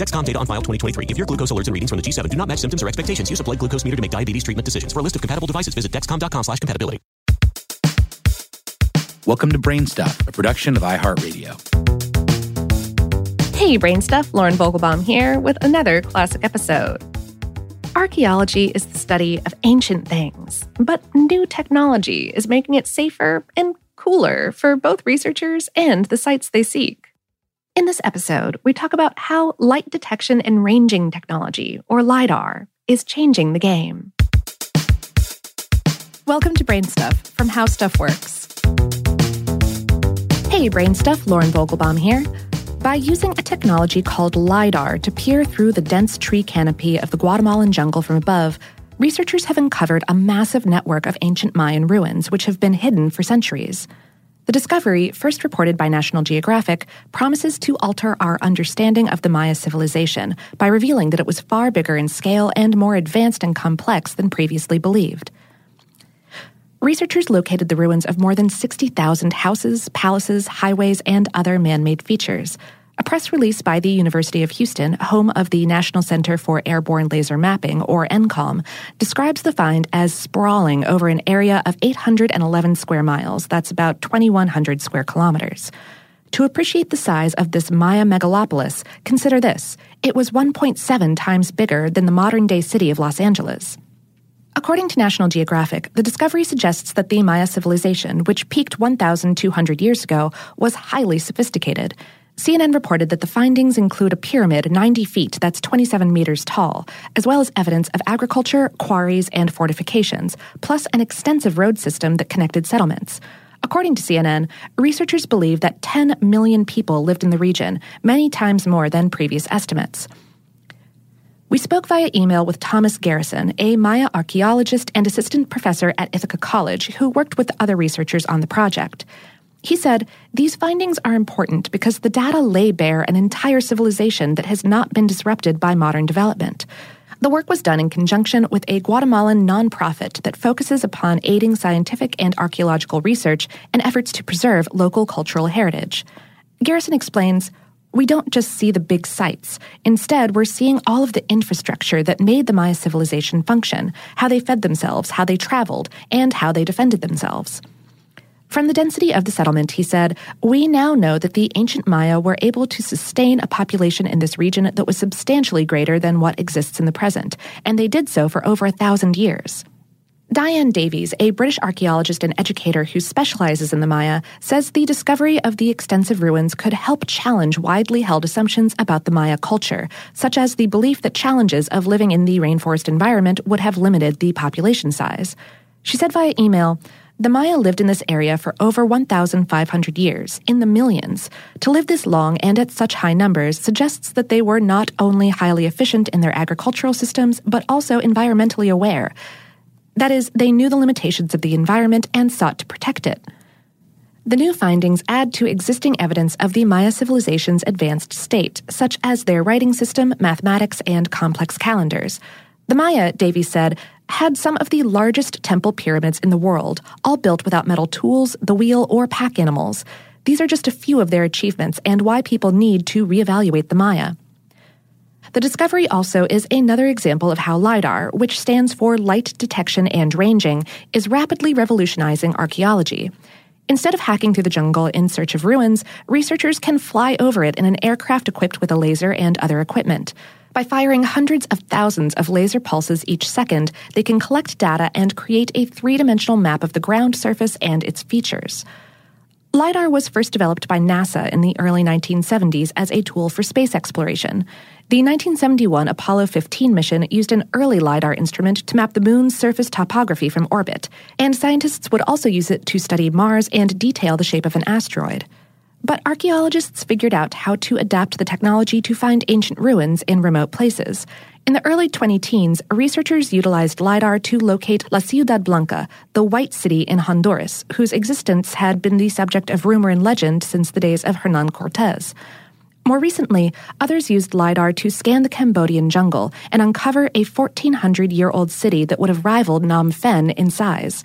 Dexcom data on file 2023. If your glucose alerts and readings from the G7 do not match symptoms or expectations, use a blood glucose meter to make diabetes treatment decisions. For a list of compatible devices, visit dexcom.com slash compatibility. Welcome to Brainstuff, a production of iHeartRadio. Hey, Brain Stuff, Lauren Vogelbaum here with another classic episode. Archaeology is the study of ancient things, but new technology is making it safer and cooler for both researchers and the sites they seek. In this episode, we talk about how light detection and ranging technology, or LIDAR, is changing the game. Welcome to Brain Stuff from How Stuff Works. Hey, Brain Stuff, Lauren Vogelbaum here. By using a technology called LIDAR to peer through the dense tree canopy of the Guatemalan jungle from above, researchers have uncovered a massive network of ancient Mayan ruins which have been hidden for centuries. The discovery, first reported by National Geographic, promises to alter our understanding of the Maya civilization by revealing that it was far bigger in scale and more advanced and complex than previously believed. Researchers located the ruins of more than 60,000 houses, palaces, highways, and other man made features. A press release by the University of Houston, home of the National Center for Airborne Laser Mapping, or NCALM, describes the find as sprawling over an area of 811 square miles. That's about 2,100 square kilometers. To appreciate the size of this Maya megalopolis, consider this it was 1.7 times bigger than the modern day city of Los Angeles. According to National Geographic, the discovery suggests that the Maya civilization, which peaked 1,200 years ago, was highly sophisticated. CNN reported that the findings include a pyramid 90 feet that's 27 meters tall, as well as evidence of agriculture, quarries, and fortifications, plus an extensive road system that connected settlements. According to CNN, researchers believe that 10 million people lived in the region, many times more than previous estimates. We spoke via email with Thomas Garrison, a Maya archaeologist and assistant professor at Ithaca College who worked with other researchers on the project. He said, These findings are important because the data lay bare an entire civilization that has not been disrupted by modern development. The work was done in conjunction with a Guatemalan nonprofit that focuses upon aiding scientific and archaeological research and efforts to preserve local cultural heritage. Garrison explains we don't just see the big sites. Instead, we're seeing all of the infrastructure that made the Maya civilization function, how they fed themselves, how they traveled, and how they defended themselves. From the density of the settlement, he said, We now know that the ancient Maya were able to sustain a population in this region that was substantially greater than what exists in the present, and they did so for over a thousand years. Diane Davies, a British archaeologist and educator who specializes in the Maya, says the discovery of the extensive ruins could help challenge widely held assumptions about the Maya culture, such as the belief that challenges of living in the rainforest environment would have limited the population size. She said via email, the Maya lived in this area for over 1,500 years, in the millions. To live this long and at such high numbers suggests that they were not only highly efficient in their agricultural systems, but also environmentally aware. That is, they knew the limitations of the environment and sought to protect it. The new findings add to existing evidence of the Maya civilization's advanced state, such as their writing system, mathematics, and complex calendars. The Maya, Davies said, had some of the largest temple pyramids in the world, all built without metal tools, the wheel, or pack animals. These are just a few of their achievements and why people need to reevaluate the Maya. The discovery also is another example of how LIDAR, which stands for Light Detection and Ranging, is rapidly revolutionizing archaeology. Instead of hacking through the jungle in search of ruins, researchers can fly over it in an aircraft equipped with a laser and other equipment. By firing hundreds of thousands of laser pulses each second, they can collect data and create a three dimensional map of the ground surface and its features. LIDAR was first developed by NASA in the early 1970s as a tool for space exploration. The 1971 Apollo 15 mission used an early LIDAR instrument to map the moon's surface topography from orbit, and scientists would also use it to study Mars and detail the shape of an asteroid. But archaeologists figured out how to adapt the technology to find ancient ruins in remote places. In the early 20 teens, researchers utilized LIDAR to locate La Ciudad Blanca, the White City in Honduras, whose existence had been the subject of rumor and legend since the days of Hernan Cortez. More recently, others used LIDAR to scan the Cambodian jungle and uncover a 1400 year old city that would have rivaled Phnom Penh in size.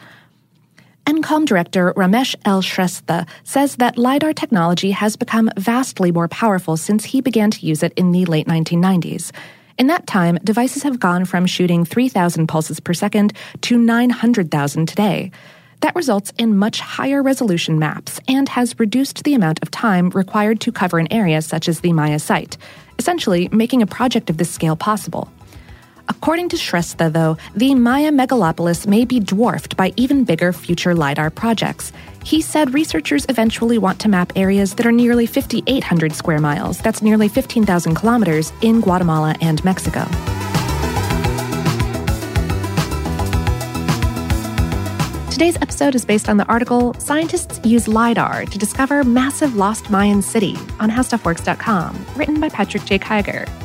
NCALM director Ramesh L. Shrestha says that LIDAR technology has become vastly more powerful since he began to use it in the late 1990s. In that time, devices have gone from shooting 3,000 pulses per second to 900,000 today. That results in much higher resolution maps and has reduced the amount of time required to cover an area such as the Maya site, essentially making a project of this scale possible. According to Shrestha, though, the Maya megalopolis may be dwarfed by even bigger future LIDAR projects. He said researchers eventually want to map areas that are nearly 5,800 square miles, that's nearly 15,000 kilometers, in Guatemala and Mexico. Today's episode is based on the article Scientists Use LIDAR to Discover Massive Lost Mayan City on HowStuffWorks.com, written by Patrick J. Kiger.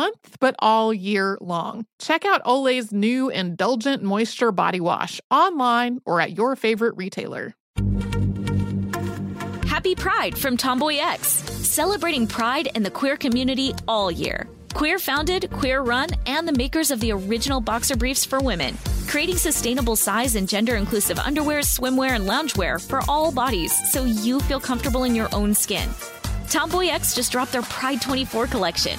month, but all year long. Check out Olay's new Indulgent Moisture Body Wash online or at your favorite retailer. Happy Pride from Tomboy X, celebrating pride in the queer community all year. Queer founded, queer run, and the makers of the original boxer briefs for women, creating sustainable size and gender inclusive underwear, swimwear, and loungewear for all bodies so you feel comfortable in your own skin. Tomboy X just dropped their Pride 24 collection